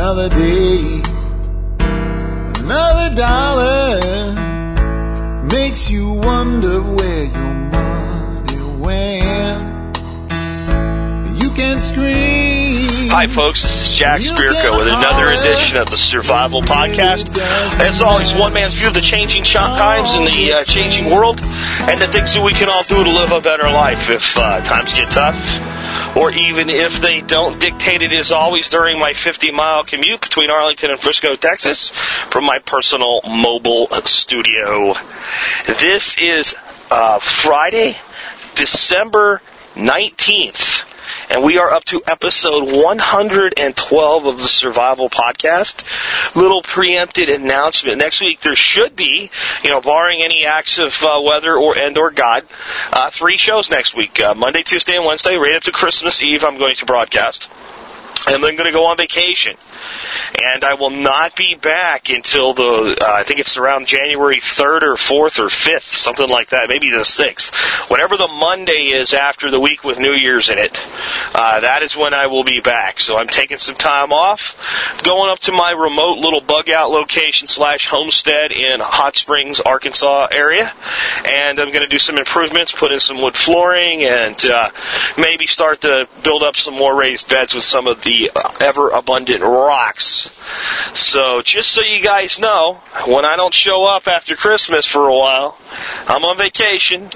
Another day, another dollar makes you wonder where your money went. You can scream. Hi, folks. This is Jack Spirko with another edition of the Survival Podcast. As always, one man's view of the changing ch- times and the uh, changing world, and the things that we can all do to live a better life if uh, times get tough, or even if they don't. Dictated as always during my 50 mile commute between Arlington and Frisco, Texas, from my personal mobile studio. This is uh, Friday, December 19th and we are up to episode 112 of the Survival Podcast. Little preempted announcement. Next week there should be, you know, barring any acts of uh, weather or and or God, uh, three shows next week: uh, Monday, Tuesday, and Wednesday, right up to Christmas Eve. I'm going to broadcast. And then going to go on vacation. And I will not be back until the, uh, I think it's around January 3rd or 4th or 5th, something like that, maybe the 6th. Whatever the Monday is after the week with New Year's in it, uh, that is when I will be back. So I'm taking some time off, going up to my remote little bug out location slash homestead in Hot Springs, Arkansas area. And I'm going to do some improvements, put in some wood flooring, and uh, maybe start to build up some more raised beds with some of the ever abundant rocks. So just so you guys know, when I don't show up after Christmas for a while, I'm on vacation.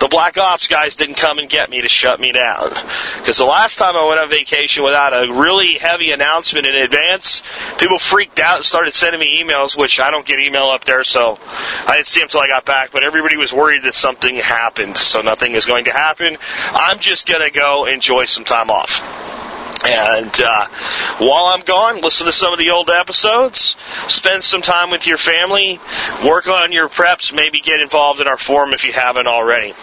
The Black Ops guys didn't come and get me to shut me down. Because the last time I went on vacation without a really heavy announcement in advance, people freaked out and started sending me emails, which I don't get email up there, so I didn't see them until I got back. But everybody was worried that something happened, so nothing is going to happen. I'm just going to go enjoy some time off. And uh, while I'm gone, listen to some of the old episodes, spend some time with your family, work on your preps, maybe get involved in our forum if you haven't already.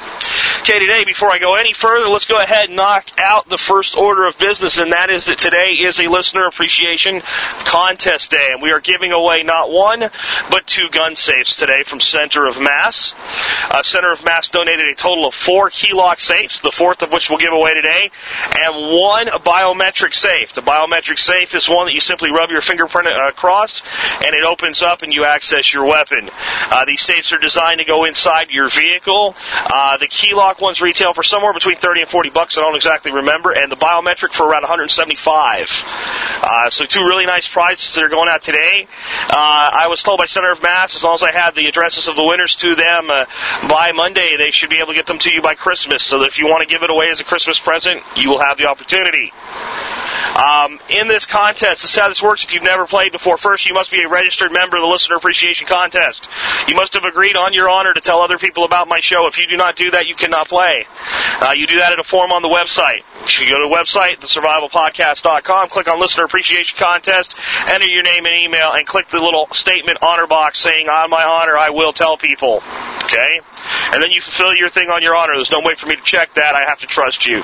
Okay, today, before I go any further, let's go ahead and knock out the first order of business, and that is that today is a listener appreciation contest day, and we are giving away not one, but two gun safes today from Center of Mass. Uh, Center of Mass donated a total of four keylock safes, the fourth of which we'll give away today, and one biometric safe. The biometric safe is one that you simply rub your fingerprint across and it opens up and you access your weapon. Uh, these safes are designed to go inside your vehicle. Uh, the key lock ones retail for somewhere between 30 and 40 bucks. I don't exactly remember. And the biometric for around 175. Uh, so two really nice prizes that are going out today. Uh, I was told by Center of Mass, as long as I had the addresses of the winners to them uh, by Monday, they should be able to get them to you by Christmas. So if you want to give it away as a Christmas present, you will have the opportunity. Um, in this contest, this is how this works. If you've never played before, first you must be a registered member of the Listener Appreciation Contest. You must have agreed on your honor to tell other people about my show. If you do not do that, you cannot play. Uh, you do that at a form on the website. You go to the website, thesurvivalpodcast.com, click on Listener Appreciation Contest, enter your name and email, and click the little statement honor box saying, on my honor, I will tell people. Okay? And then you fulfill your thing on your honor. There's no way for me to check that. I have to trust you.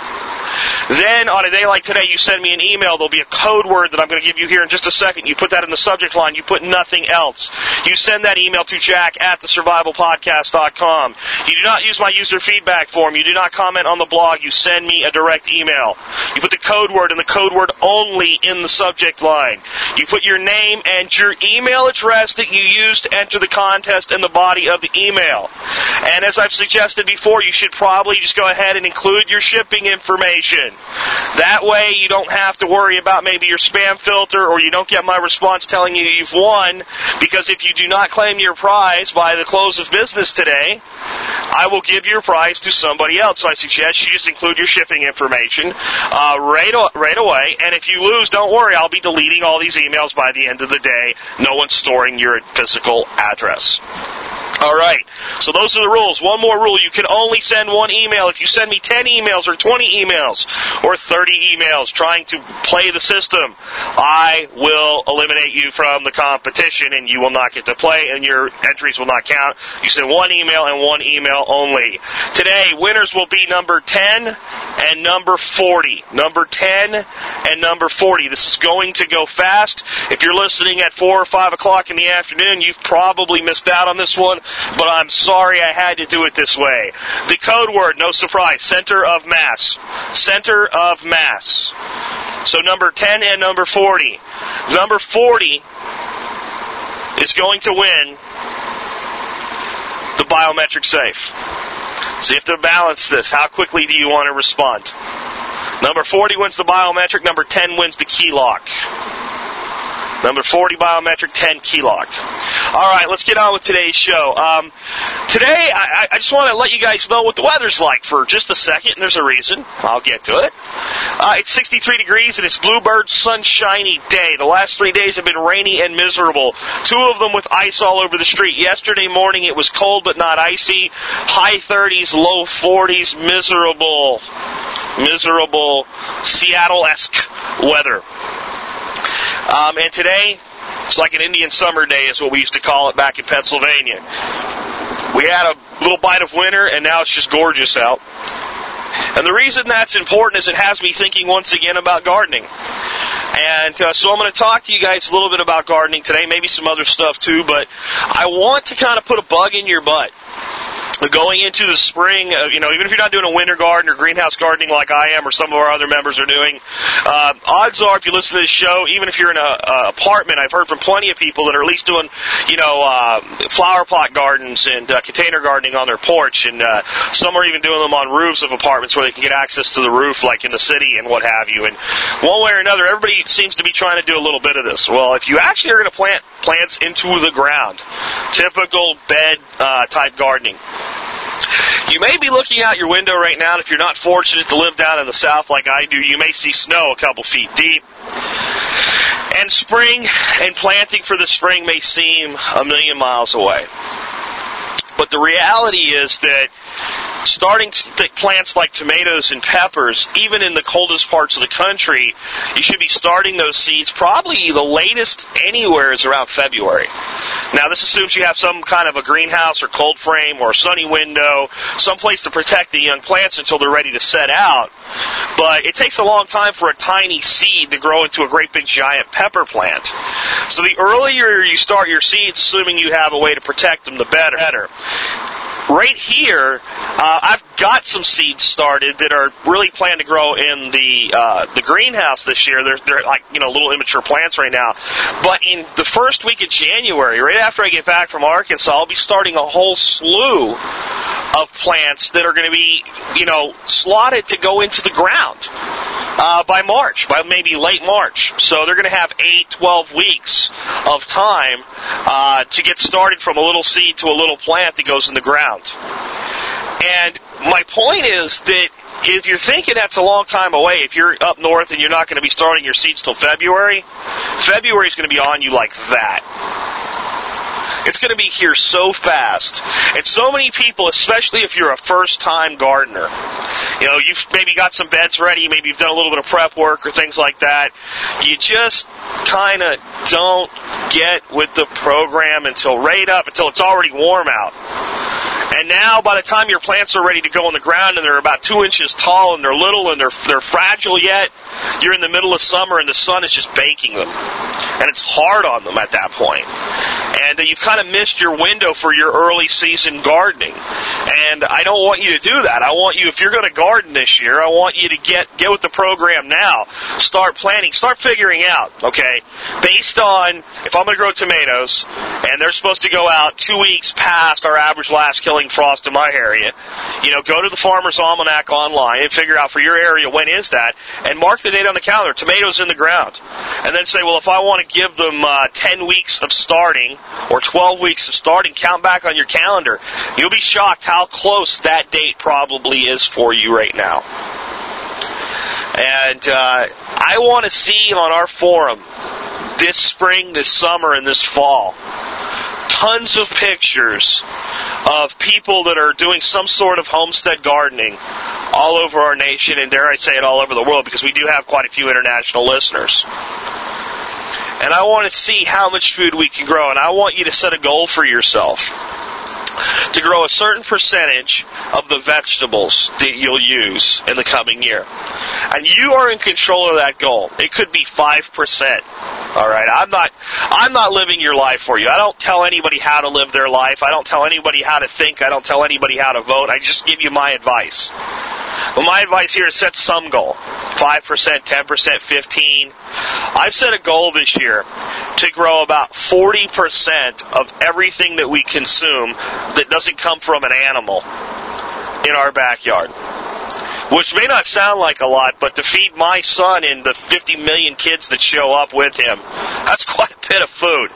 Then, on a day like today, you send me an email. There'll be a code word that I'm going to give you here in just a second. You put that in the subject line. You put nothing else. You send that email to jack at thesurvivalpodcast.com. You do not use my user feedback form. You do not comment on the blog. You send me a direct email. You put the code word and the code word only in the subject line. You put your name and your email address that you used to enter the contest in the body of the email. And as I've suggested before, you should probably just go ahead and include your shipping information. That way you don't have to worry about maybe your spam filter or you don't get my response telling you you've won because if you do not claim your prize by the close of business today, I will give your prize to somebody else. So I suggest you just include your shipping information uh, right, right away. And if you lose, don't worry. I'll be deleting all these emails by the end of the day. No one's storing your physical address. All right. So those are the rules. One more rule. You can only send one email. If you send me 10 emails or 20 emails or 30 emails trying to play the system, I will eliminate you from the competition and you will not get to play and your entries will not count. You send one email and one email only. Today, winners will be number 10 and number 40. Number 10 and number 40. This is going to go fast. If you're listening at 4 or 5 o'clock in the afternoon, you've probably missed out on this one but I'm sorry I had to do it this way. The code word, no surprise, center of mass. Center of mass. So number 10 and number 40. Number 40 is going to win the biometric safe. So you have to balance this. How quickly do you want to respond? Number 40 wins the biometric. Number 10 wins the key lock. Number 40 biometric, 10 key lock. All right, let's get on with today's show. Um, today, I, I just want to let you guys know what the weather's like for just a second, and there's a reason. I'll get to it. Uh, it's 63 degrees, and it's bluebird sunshiny day. The last three days have been rainy and miserable. Two of them with ice all over the street. Yesterday morning, it was cold but not icy. High 30s, low 40s, miserable, miserable Seattle-esque weather. Um, and today, it's like an Indian summer day, is what we used to call it back in Pennsylvania. We had a little bite of winter, and now it's just gorgeous out. And the reason that's important is it has me thinking once again about gardening. And uh, so I'm going to talk to you guys a little bit about gardening today, maybe some other stuff too, but I want to kind of put a bug in your butt going into the spring, uh, you know, even if you're not doing a winter garden or greenhouse gardening like I am or some of our other members are doing, uh, odds are if you listen to this show, even if you're in a, a apartment, I've heard from plenty of people that are at least doing, you know, uh, flower pot gardens and uh, container gardening on their porch, and uh, some are even doing them on roofs of apartments where they can get access to the roof, like in the city and what have you. And one way or another, everybody seems to be trying to do a little bit of this. Well, if you actually are going to plant plants into the ground, typical bed uh, type gardening. You may be looking out your window right now, and if you're not fortunate to live down in the south like I do, you may see snow a couple feet deep. And spring and planting for the spring may seem a million miles away. But the reality is that starting plants like tomatoes and peppers, even in the coldest parts of the country, you should be starting those seeds probably the latest anywhere is around February. Now this assumes you have some kind of a greenhouse or cold frame or sunny window, some place to protect the young plants until they're ready to set out. But it takes a long time for a tiny seed to grow into a great big giant pepper plant. So the earlier you start your seeds, assuming you have a way to protect them, the better right here, uh, I've got some seeds started that are really planned to grow in the uh, the greenhouse this year. They're they're like you know little immature plants right now, but in the first week of January, right after I get back from Arkansas, I'll be starting a whole slew of plants that are going to be you know slotted to go into the ground uh, by March, by maybe late March. So they're going to have eight, 12 weeks of time uh, to get started from a little seed to a little plant that goes in the ground. And my point is that if you're thinking that's a long time away, if you're up north and you're not going to be starting your seeds till February, February is going to be on you like that. It's going to be here so fast. And so many people, especially if you're a first time gardener, you know, you've maybe got some beds ready, maybe you've done a little bit of prep work or things like that. You just kind of don't get with the program until right up, until it's already warm out. And now, by the time your plants are ready to go on the ground and they're about two inches tall and they're little and they're they're fragile yet, you're in the middle of summer and the sun is just baking them, and it's hard on them at that point. And you've kind of missed your window for your early season gardening. And I don't want you to do that. I want you, if you're going to garden this year, I want you to get get with the program now. Start planning. Start figuring out. Okay, based on if I'm going to grow tomatoes and they're supposed to go out two weeks past our average last killing frost in my area, you know, go to the Farmer's Almanac online and figure out for your area when is that, and mark the date on the calendar. Tomatoes in the ground, and then say, well, if I want to give them uh, 10 weeks of starting or 12 weeks of starting, count back on your calendar. You'll be shocked how close that date probably is for you right now. And uh, I want to see on our forum this spring, this summer, and this fall tons of pictures of people that are doing some sort of homestead gardening all over our nation, and dare I say it, all over the world, because we do have quite a few international listeners. And I want to see how much food we can grow, and I want you to set a goal for yourself to grow a certain percentage of the vegetables that you'll use in the coming year. And you are in control of that goal. It could be 5%. All right. I'm not, I'm not living your life for you. I don't tell anybody how to live their life. I don't tell anybody how to think. I don't tell anybody how to vote. I just give you my advice. Well, my advice here is set some goal. 5%, 10%, 15 I've set a goal this year to grow about 40% of everything that we consume that doesn't come from an animal in our backyard which may not sound like a lot, but to feed my son and the 50 million kids that show up with him, that's quite a bit of food.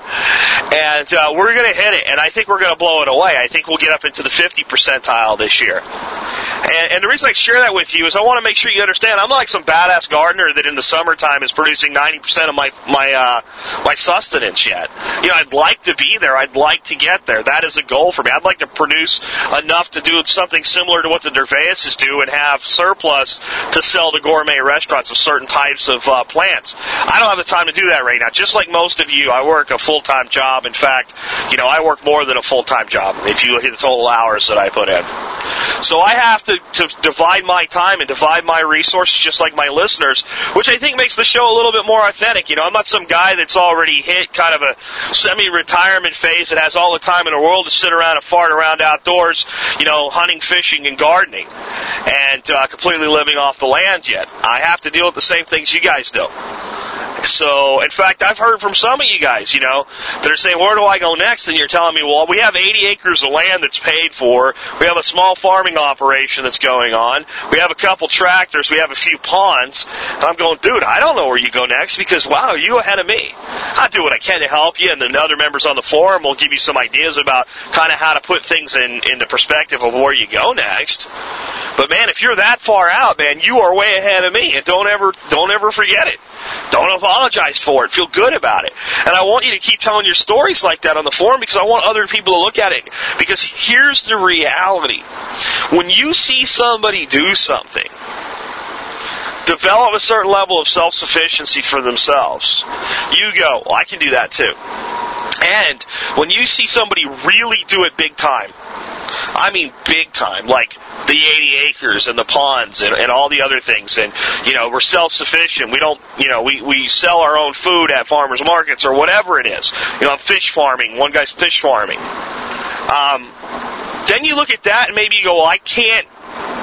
And uh, we're going to hit it, and I think we're going to blow it away. I think we'll get up into the 50 percentile this year. And, and the reason I share that with you is I want to make sure you understand I'm like some badass gardener that in the summertime is producing 90% of my my uh, my sustenance yet. You know, I'd like to be there. I'd like to get there. That is a goal for me. I'd like to produce enough to do something similar to what the Dervaeses do and have surplus to sell to gourmet restaurants of certain types of uh, plants. I don't have the time to do that right now. Just like most of you, I work a full-time job. In fact, you know, I work more than a full-time job if you look at the total hours that I put in. So I have to, to divide my time and divide my resources just like my listeners, which I think makes the show a little bit more authentic. You know, I'm not some guy that's already hit kind of a semi-retirement phase that has all the time in the world to sit around and fart around outdoors, you know, hunting, fishing, and gardening. And uh, completely living off the land yet. I have to deal with the same things you guys do. So, in fact, I've heard from some of you guys, you know, that are saying, where do I go next? And you're telling me, well, we have 80 acres of land that's paid for. We have a small farming operation that's going on. We have a couple tractors. We have a few ponds. And I'm going, dude, I don't know where you go next because, wow, you ahead of me. I do what I can to help you, and then the other members on the forum will give you some ideas about kind of how to put things in, in the perspective of where you go next. But man, if you're that far out, man, you are way ahead of me, and don't ever, don't ever forget it. Don't apologize for it. Feel good about it. And I want you to keep telling your stories like that on the forum because I want other people to look at it. Because here's the reality. When you see somebody do something, develop a certain level of self-sufficiency for themselves, you go, well, I can do that too. And when you see somebody really do it big time, I mean big time, like the 80 acres and the ponds and, and all the other things. And, you know, we're self-sufficient. We don't, you know, we, we sell our own food at farmers markets or whatever it is. You know, I'm fish farming. One guy's fish farming. Um, then you look at that and maybe you go, well, I can't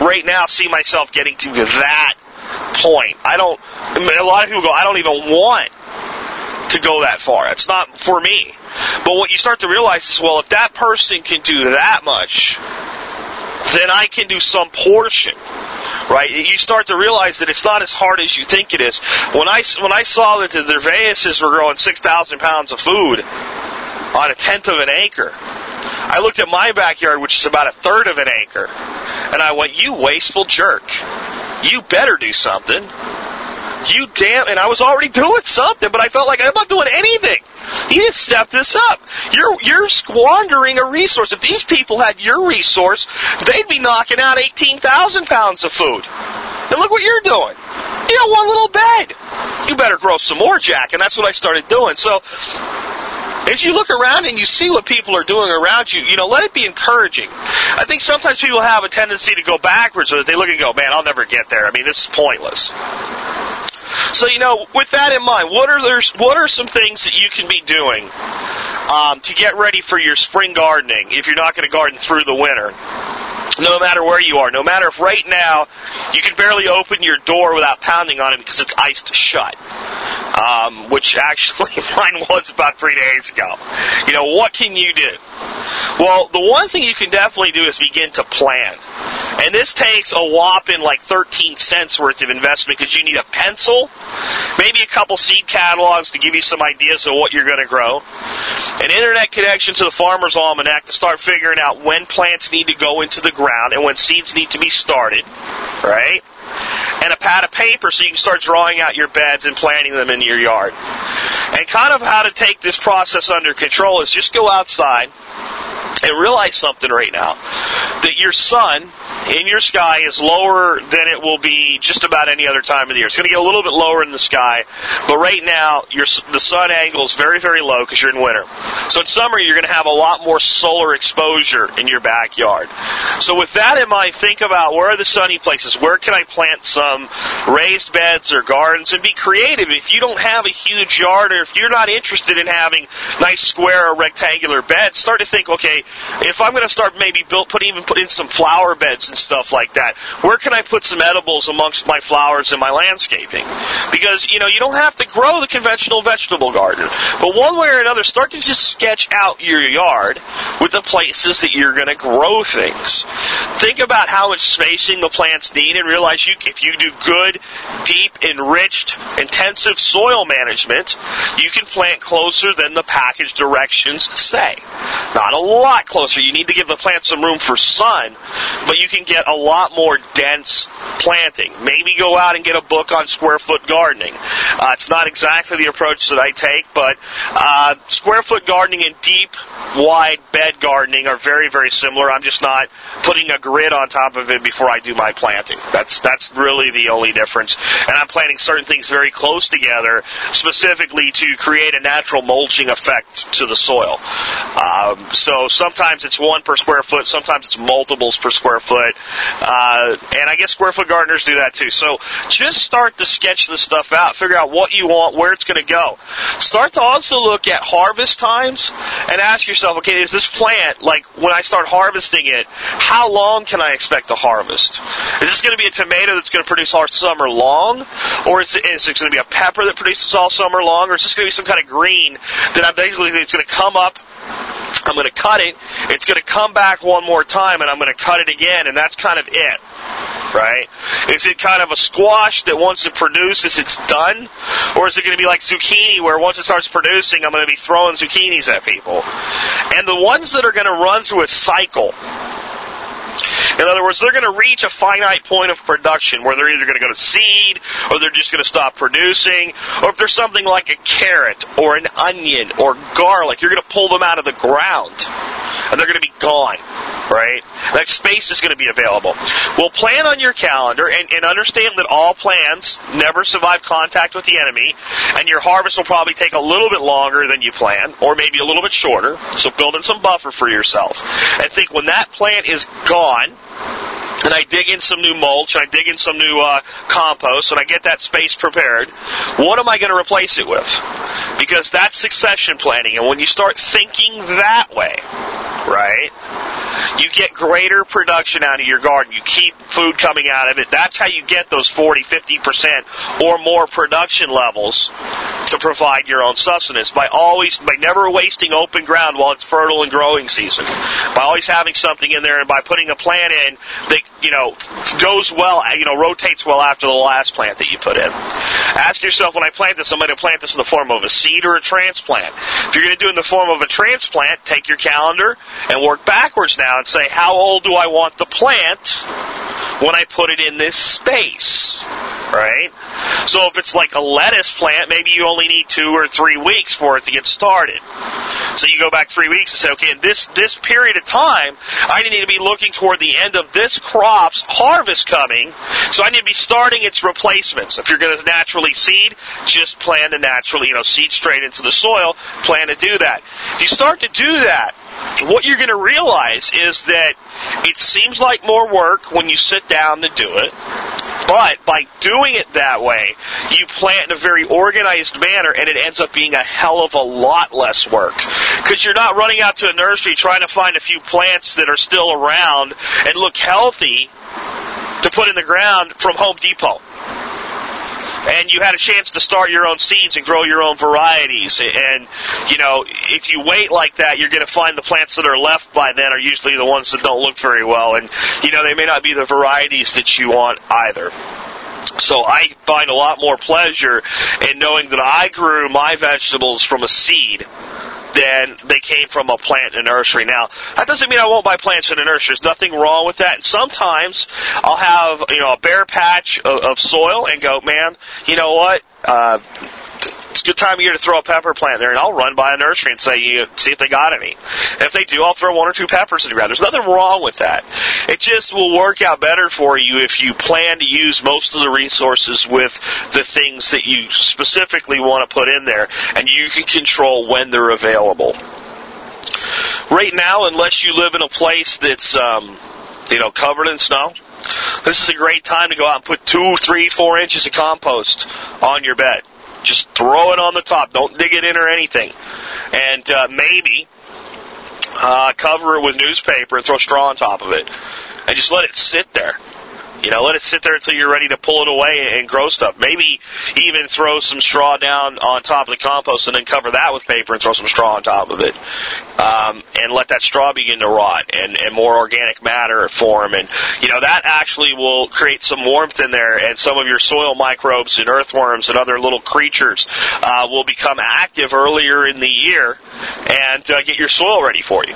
right now see myself getting to that point. I don't, a lot of people go, I don't even want to go that far. It's not for me. But what you start to realize is, well, if that person can do that much, then I can do some portion. Right? You start to realize that it's not as hard as you think it is. When I, when I saw that the Dervaeses were growing 6,000 pounds of food on a tenth of an acre, I looked at my backyard, which is about a third of an acre, and I went, you wasteful jerk. You better do something. You damn, and I was already doing something, but I felt like I'm not doing anything. You need to step this up. You're, you're squandering a resource. If these people had your resource, they'd be knocking out 18,000 pounds of food. And look what you're doing. You got one little bed. You better grow some more, Jack. And that's what I started doing. So, as you look around and you see what people are doing around you, you know, let it be encouraging. I think sometimes people have a tendency to go backwards or they look and go, man, I'll never get there. I mean, this is pointless. So you know, with that in mind, what are there, what are some things that you can be doing um, to get ready for your spring gardening if you're not going to garden through the winter? no matter where you are, no matter if right now you can barely open your door without pounding on it because it's iced shut, um, which actually mine was about three days ago. You know, what can you do? Well, the one thing you can definitely do is begin to plan. And this takes a whopping like 13 cents worth of investment because you need a pencil, maybe a couple seed catalogs to give you some ideas of what you're going to grow, an internet connection to the Farmer's Almanac to start figuring out when plants need to go into the ground and when seeds need to be started, right? And a pad of paper so you can start drawing out your beds and planting them in your yard. And kind of how to take this process under control is just go outside and realize something right now that your sun in your sky is lower than it will be just about any other time of the year. It's going to get a little bit lower in the sky, but right now your the sun angle is very very low because you're in winter. So in summer you're going to have a lot more solar exposure in your backyard. So with that in mind, think about where are the sunny places? Where can I plant some raised beds or gardens and be creative? If you don't have a huge yard or if you're not interested in having nice square or rectangular beds, start to think, okay, if I'm going to start maybe build, put even put in some flower beds and stuff like that, where can I put some edibles amongst my flowers and my landscaping? Because you know you don't have to grow the conventional vegetable garden, but one way or another, start to just sketch out your yard with the places that you're going to grow things. Think about how much spacing the plants need, and realize you if you do good, deep, enriched, intensive soil management, you can plant closer than the package directions say. Not a lot closer. You need to give the plant some room for sun, but you can get a lot more dense planting. Maybe go out and get a book on square foot gardening. Uh, it's not exactly the approach that I take, but uh, square foot gardening and deep, wide bed gardening are very, very similar. I'm just not putting a grid on top of it before I do my planting. That's that's really the only difference. And I'm planting certain things very close together, specifically to create a natural mulching effect to the soil. Um, so sometimes it's one per square foot, sometimes it's multiples per square foot, uh, and I guess square foot gardeners do that too. So just start to sketch this stuff out, figure out what you want, where it's going to go. Start to also look at harvest times and ask yourself, okay, is this plant like when I start harvesting it? How long can I expect to harvest? Is this going to be a tomato that's going to produce all summer long, or is it, is it going to be a pepper that produces all summer long, or is this going to be some kind of green that I'm basically it's going to come up I'm going to cut it. It's going to come back one more time, and I'm going to cut it again, and that's kind of it, right? Is it kind of a squash that once it produces, it's done, or is it going to be like zucchini, where once it starts producing, I'm going to be throwing zucchinis at people? And the ones that are going to run through a cycle in other words, they're going to reach a finite point of production where they're either going to go to seed or they're just going to stop producing. Or if there's something like a carrot or an onion or garlic, you're going to pull them out of the ground and they're going to be gone, right? That space is going to be available. Well, plan on your calendar and, and understand that all plans never survive contact with the enemy and your harvest will probably take a little bit longer than you plan or maybe a little bit shorter. So build in some buffer for yourself and think when that plant is gone, and I dig in some new mulch, and I dig in some new uh, compost, and I get that space prepared, what am I going to replace it with? Because that's succession planning, and when you start thinking that way, right, you get greater production out of your garden. You keep food coming out of it. That's how you get those 40, 50% or more production levels to provide your own sustenance by always, by never wasting open ground while it's fertile and growing season. By always having something in there and by putting a plant in that, you know, goes well, you know, rotates well after the last plant that you put in. Ask yourself when I plant this, I'm going to plant this in the form of a seed or a transplant. If you're going to do it in the form of a transplant, take your calendar and work backwards now and say, how old do I want the plant when I put it in this space? Right? So if it's like a lettuce plant, maybe you only need two or three weeks for it to get started. So you go back three weeks and say, okay, in this, this period of time, I need to be looking toward the end of this crop's harvest coming, so I need to be starting its replacements. If you're going to naturally seed, just plan to naturally, you know, seed straight into the soil, plan to do that. If you start to do that, what you're going to realize is that it seems like more work when you sit down to do it, but by doing it that way, you plant in a very organized manner and it ends up being a hell of a lot less work. Because you're not running out to a nursery trying to find a few plants that are still around and look healthy to put in the ground from Home Depot and you had a chance to start your own seeds and grow your own varieties. And, you know, if you wait like that, you're going to find the plants that are left by then are usually the ones that don't look very well. And, you know, they may not be the varieties that you want either. So I find a lot more pleasure in knowing that I grew my vegetables from a seed than they came from a plant in a nursery. Now, that doesn't mean I won't buy plants in a nursery. There's nothing wrong with that. And sometimes I'll have, you know, a bare patch of, of soil and go, man, you know what? Uh, it's a good time of year to throw a pepper plant there, and I'll run by a nursery and say, you see if they got any. And if they do, I'll throw one or two peppers in the ground. There's nothing wrong with that. It just will work out better for you if you plan to use most of the resources with the things that you specifically want to put in there, and you can control when they're available. Right now, unless you live in a place that's, um, you know, covered in snow, this is a great time to go out and put two, three, four inches of compost on your bed. Just throw it on the top. Don't dig it in or anything. And uh, maybe uh, cover it with newspaper and throw straw on top of it, and just let it sit there. You know, let it sit there until you're ready to pull it away and grow stuff. Maybe even throw some straw down on top of the compost and then cover that with paper and throw some straw on top of it. Um, and let that straw begin to rot and, and more organic matter form. And, you know, that actually will create some warmth in there and some of your soil microbes and earthworms and other little creatures uh, will become active earlier in the year and uh, get your soil ready for you.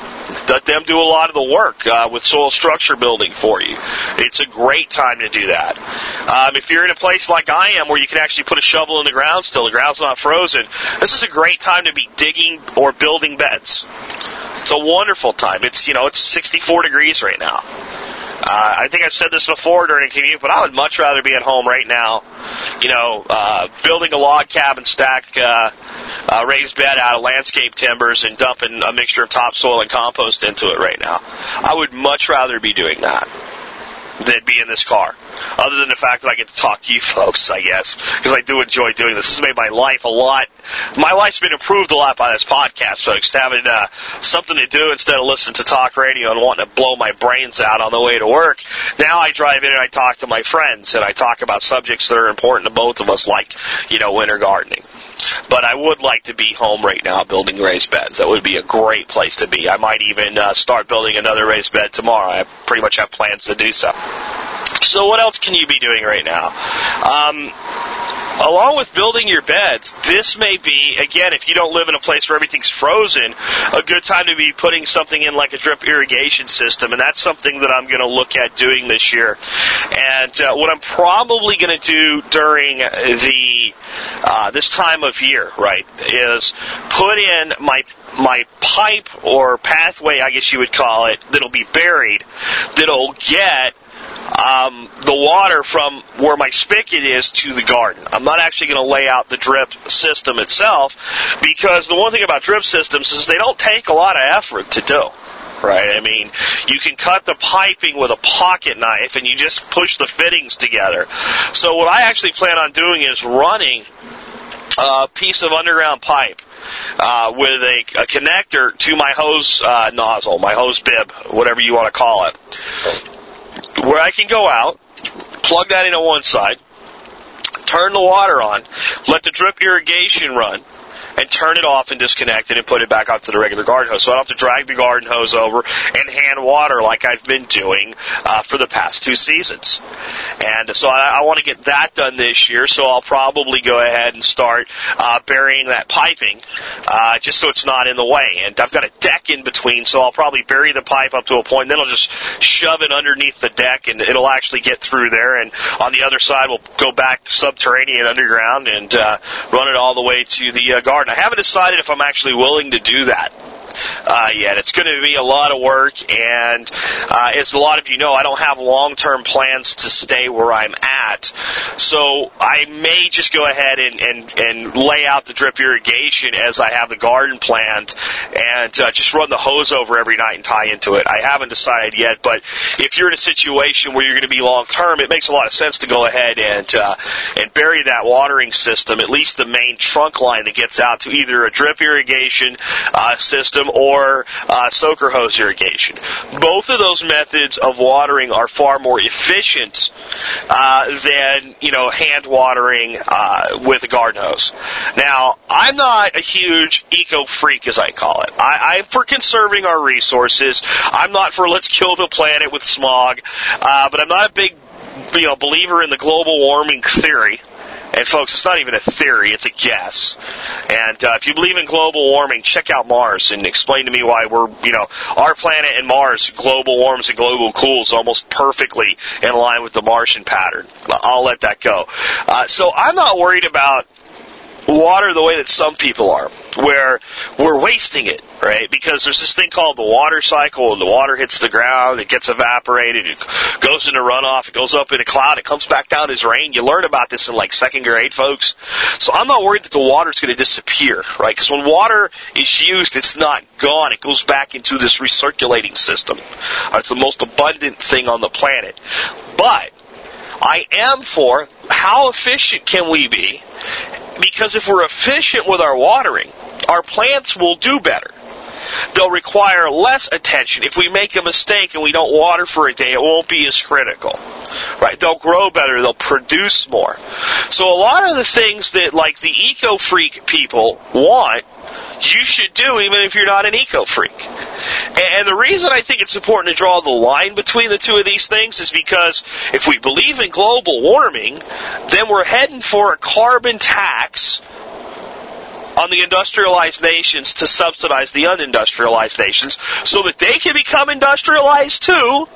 Let them do a lot of the work uh, with soil structure building for you. It's a great time to do that. Um, if you're in a place like I am where you can actually put a shovel in the ground still, the ground's not frozen, this is a great time to be digging or building beds. It's a wonderful time. It's, you know, it's 64 degrees right now. Uh, I think I've said this before during commute, but I would much rather be at home right now, you know, uh, building a log cabin stack, uh, uh, raised bed out of landscape timbers and dumping a mixture of topsoil and compost into it right now. I would much rather be doing that than be in this car. Other than the fact that I get to talk to you folks, I guess, because I do enjoy doing this. This has made my life a lot. My life's been improved a lot by this podcast, folks. Having uh, something to do instead of listening to talk radio and wanting to blow my brains out on the way to work. Now I drive in and I talk to my friends and I talk about subjects that are important to both of us, like you know winter gardening. But I would like to be home right now building raised beds. That would be a great place to be. I might even uh, start building another raised bed tomorrow. I pretty much have plans to do so. So what else can you be doing right now? Um, along with building your beds, this may be, again, if you don't live in a place where everything's frozen, a good time to be putting something in like a drip irrigation system. And that's something that I'm going to look at doing this year. And uh, what I'm probably going to do during the uh, this time of year, right, is put in my my pipe or pathway, I guess you would call it, that'll be buried, that'll get um, the water from where my spigot is to the garden. I'm not actually going to lay out the drip system itself because the one thing about drip systems is they don't take a lot of effort to do right? I mean, you can cut the piping with a pocket knife and you just push the fittings together. So what I actually plan on doing is running a piece of underground pipe uh, with a, a, connector to my hose uh, nozzle, my hose bib, whatever you want to call it, where I can go out, plug that in on one side, turn the water on, let the drip irrigation run, and turn it off and disconnect it and put it back onto the regular garden hose. So I don't have to drag the garden hose over and hand water like I've been doing uh, for the past two seasons. And so I, I want to get that done this year. So I'll probably go ahead and start uh, burying that piping uh, just so it's not in the way. And I've got a deck in between, so I'll probably bury the pipe up to a point. And then I'll just shove it underneath the deck, and it'll actually get through there. And on the other side, we'll go back subterranean underground and uh, run it all the way to the uh, garden. I haven't decided if I'm actually willing to do that uh, yet. It's going to be a lot of work, and uh, as a lot of you know, I don't have long-term plans to stay where I'm at. So I may just go ahead and, and, and lay out the drip irrigation as I have the garden planned, and uh, just run the hose over every night and tie into it. I haven't decided yet, but if you're in a situation where you're going to be long-term, it makes a lot of sense to go ahead and uh, and bury that watering system, at least the main trunk line that gets out to either a drip irrigation uh, system or uh, soaker hose irrigation. Both of those methods of watering are far more efficient uh, than you know hand watering uh, with a garden hose. Now, I'm not a huge eco freak, as I call it. I, I'm for conserving our resources. I'm not for let's kill the planet with smog, uh, but I'm not a big you know believer in the global warming theory. And folks, it's not even a theory, it's a guess. And uh, if you believe in global warming, check out Mars and explain to me why we're, you know, our planet and Mars global warms and global cools almost perfectly in line with the Martian pattern. I'll let that go. Uh, so I'm not worried about water the way that some people are, where we're wasting it, right? Because there's this thing called the water cycle, and the water hits the ground, it gets evaporated, it goes into runoff, it goes up in a cloud, it comes back down as rain. You learn about this in like second grade, folks. So I'm not worried that the water's going to disappear, right? Because when water is used, it's not gone. It goes back into this recirculating system. It's the most abundant thing on the planet. But I am for how efficient can we be because if we're efficient with our watering, our plants will do better. they'll require less attention. If we make a mistake and we don't water for a day, it won't be as critical. Right? They'll grow better, they'll produce more. So a lot of the things that like the eco freak people want, you should do even if you're not an eco freak. And the reason I think it's important to draw the line between the two of these things is because if we believe in global warming, then we're heading for a carbon tax on the industrialized nations to subsidize the unindustrialized nations so that they can become industrialized too,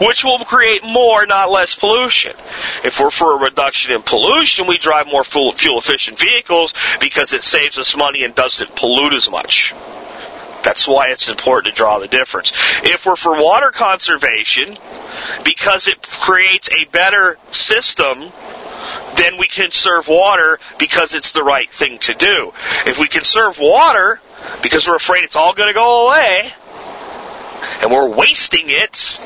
which will create more, not less pollution. If we're for a reduction in pollution, we drive more fuel efficient vehicles because it saves us money and doesn't pollute as much. That's why it's important to draw the difference. If we're for water conservation, because it creates a better system then we conserve water because it's the right thing to do. If we conserve water because we're afraid it's all going to go away and we're wasting it,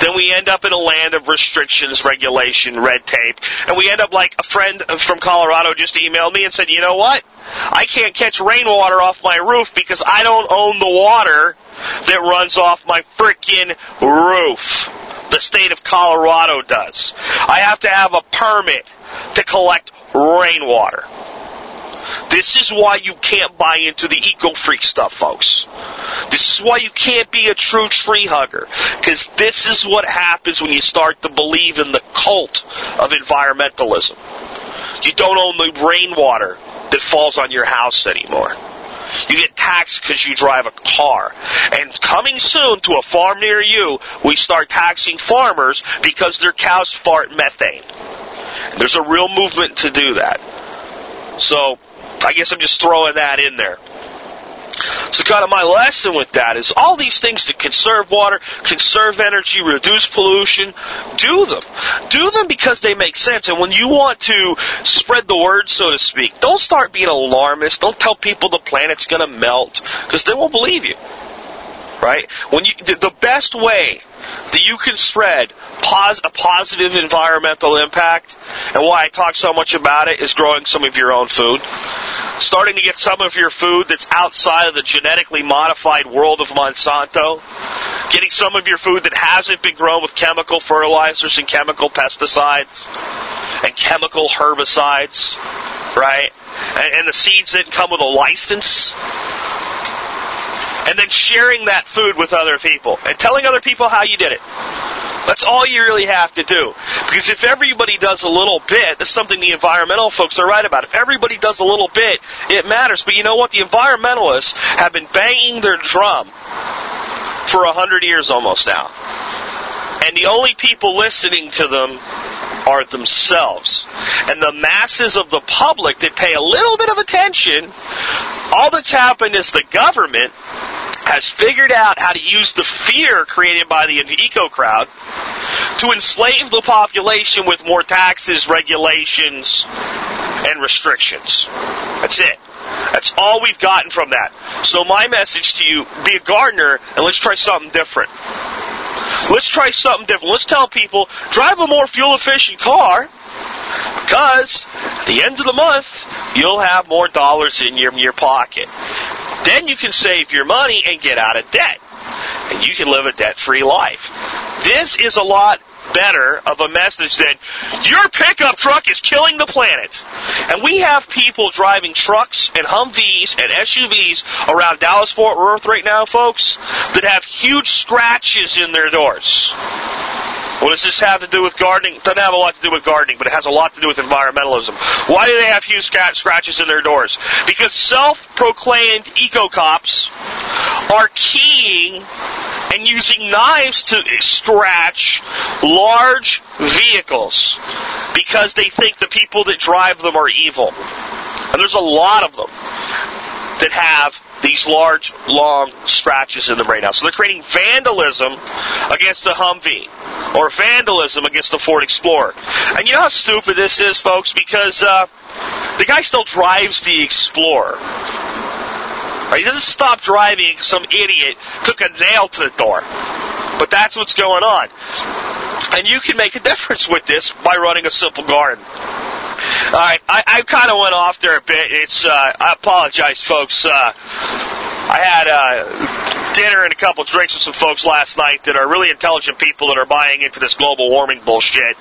then we end up in a land of restrictions, regulation, red tape, and we end up like a friend from Colorado just emailed me and said, you know what? I can't catch rainwater off my roof because I don't own the water that runs off my freaking roof. The state of Colorado does. I have to have a permit to collect rainwater. This is why you can't buy into the eco freak stuff, folks. This is why you can't be a true tree hugger. Because this is what happens when you start to believe in the cult of environmentalism. You don't own the rainwater that falls on your house anymore. You get taxed because you drive a car. And coming soon to a farm near you, we start taxing farmers because their cows fart methane. There's a real movement to do that. So, I guess I'm just throwing that in there. So kind of my lesson with that is all these things to conserve water, conserve energy, reduce pollution, do them. Do them because they make sense. And when you want to spread the word, so to speak, don't start being alarmist. Don't tell people the planet's going to melt because they won't believe you. Right? When you, the best way that you can spread pos- a positive environmental impact, and why I talk so much about it is growing some of your own food. Starting to get some of your food that's outside of the genetically modified world of Monsanto. Getting some of your food that hasn't been grown with chemical fertilizers and chemical pesticides and chemical herbicides, right? And, and the seeds didn't come with a license and then sharing that food with other people and telling other people how you did it. That's all you really have to do. Because if everybody does a little bit, that's something the environmental folks are right about. If everybody does a little bit, it matters. But you know what? The environmentalists have been banging their drum for a hundred years almost now. And the only people listening to them are themselves. And the masses of the public that pay a little bit of attention, all that's happened is the government has figured out how to use the fear created by the eco crowd to enslave the population with more taxes, regulations, and restrictions. That's it. That's all we've gotten from that. So my message to you, be a gardener and let's try something different. Let's try something different. Let's tell people, drive a more fuel efficient car because at the end of the month, you'll have more dollars in your, your pocket. Then you can save your money and get out of debt. And you can live a debt free life. This is a lot better of a message than your pickup truck is killing the planet. And we have people driving trucks and Humvees and SUVs around Dallas Fort Worth right now, folks, that have huge scratches in their doors. What does this have to do with gardening? It doesn't have a lot to do with gardening, but it has a lot to do with environmentalism. Why do they have huge scratches in their doors? Because self-proclaimed eco-cops are keying and using knives to scratch large vehicles because they think the people that drive them are evil. And there's a lot of them that have these large, long scratches in them right now. So they're creating vandalism against the Humvee or vandalism against the Ford Explorer. And you know how stupid this is, folks? Because uh, the guy still drives the Explorer. Right? He doesn't stop driving. Some idiot took a nail to the door. But that's what's going on. And you can make a difference with this by running a simple garden. All right, I, I kind of went off there a bit. It's uh, I apologize, folks. Uh, I had uh, dinner and a couple drinks with some folks last night that are really intelligent people that are buying into this global warming bullshit,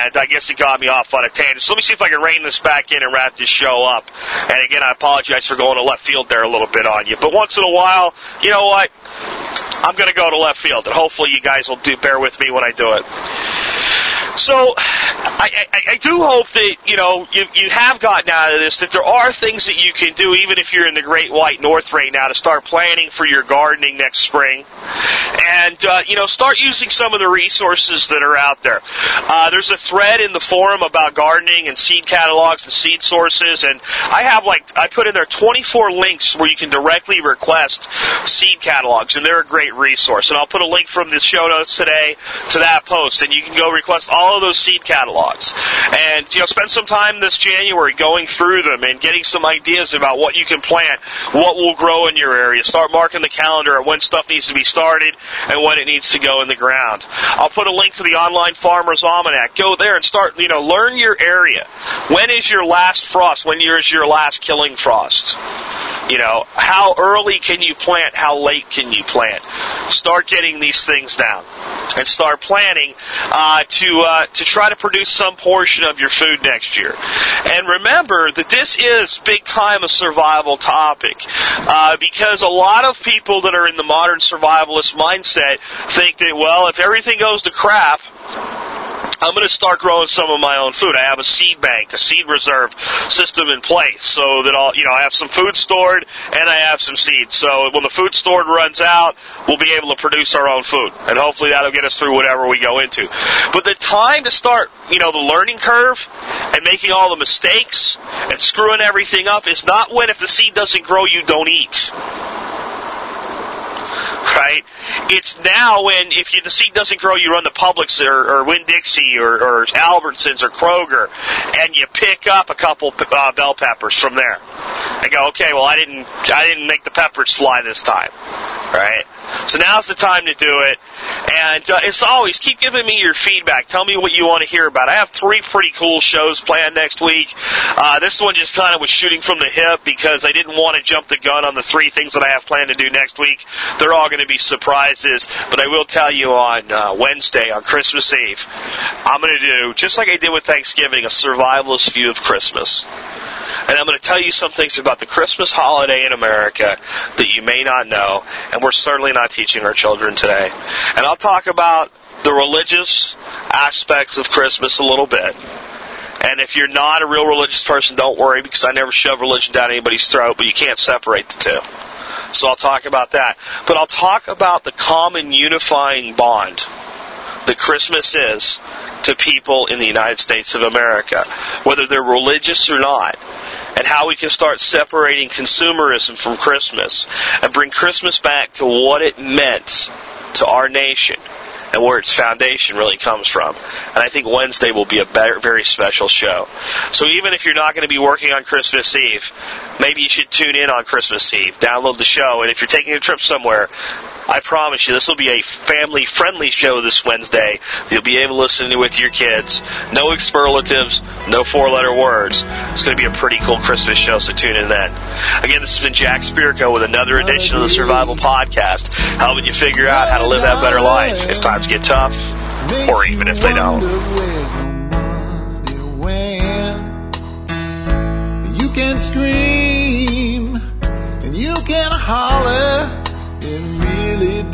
and I guess it got me off on a tangent. So let me see if I can rein this back in and wrap this show up. And again, I apologize for going to left field there a little bit on you, but once in a while, you know what? I'm going to go to left field, and hopefully you guys will do bear with me when I do it. So, I, I, I do hope that you know you you have gotten out of this that there are things that you can do even if you're in the Great White North right now to start planning for your gardening next spring, and uh, you know start using some of the resources that are out there. Uh, there's a thread in the forum about gardening and seed catalogs and seed sources, and I have like I put in there 24 links where you can directly request seed catalogs, and they're a great resource. And I'll put a link from the show notes today to that post, and you can go request all of those seed catalogs. And, you know, spend some time this January going through them and getting some ideas about what you can plant, what will grow in your area. Start marking the calendar at when stuff needs to be started and when it needs to go in the ground. I'll put a link to the online Farmer's Almanac. Go there and start, you know, learn your area. When is your last frost? When is your last killing frost? You know, how early can you plant? How late can you plant? Start getting these things down and start planning uh, to uh, to try to produce some portion of your food next year. And remember that this is big time a survival topic uh, because a lot of people that are in the modern survivalist mindset think that well, if everything goes to crap I'm going to start growing some of my own food. I have a seed bank, a seed reserve system in place so that I'll, you know, I have some food stored and I have some seeds. So when the food stored runs out, we'll be able to produce our own food. And hopefully that'll get us through whatever we go into. But the time to start, you know, the learning curve and making all the mistakes and screwing everything up is not when if the seed doesn't grow, you don't eat right? It's now when if you, the seed doesn't grow, you run to Publix or, or Winn Dixie or, or Albertsons or Kroger, and you pick up a couple uh, bell peppers from there, and go, okay, well I didn't I didn't make the peppers fly this time, right? So now's the time to do it. And uh, it's always keep giving me your feedback. Tell me what you want to hear about. I have three pretty cool shows planned next week. Uh, this one just kind of was shooting from the hip because I didn't want to jump the gun on the three things that I have planned to do next week. They're all going to be surprises, but I will tell you on uh, Wednesday, on Christmas Eve, I'm going to do just like I did with Thanksgiving, a survivalist view of Christmas. And I'm going to tell you some things about the Christmas holiday in America that you may not know, and we're certainly not teaching our children today. And I'll talk about the religious aspects of Christmas a little bit. And if you're not a real religious person, don't worry because I never shove religion down anybody's throat, but you can't separate the two. So I'll talk about that. But I'll talk about the common unifying bond that Christmas is to people in the United States of America, whether they're religious or not, and how we can start separating consumerism from Christmas and bring Christmas back to what it meant to our nation and where its foundation really comes from. And I think Wednesday will be a very special show. So even if you're not going to be working on Christmas Eve, maybe you should tune in on Christmas Eve, download the show, and if you're taking a trip somewhere, I promise you, this will be a family friendly show this Wednesday. You'll be able to listen to with your kids. No superlatives, no four letter words. It's going to be a pretty cool Christmas show, so tune in then. Again, this has been Jack Spirko with another edition of the Survival Podcast, helping you figure out how to live that better life if times get tough, or even if they don't. You can scream and you can holler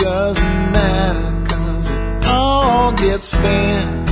doesn't matter cause it all gets spent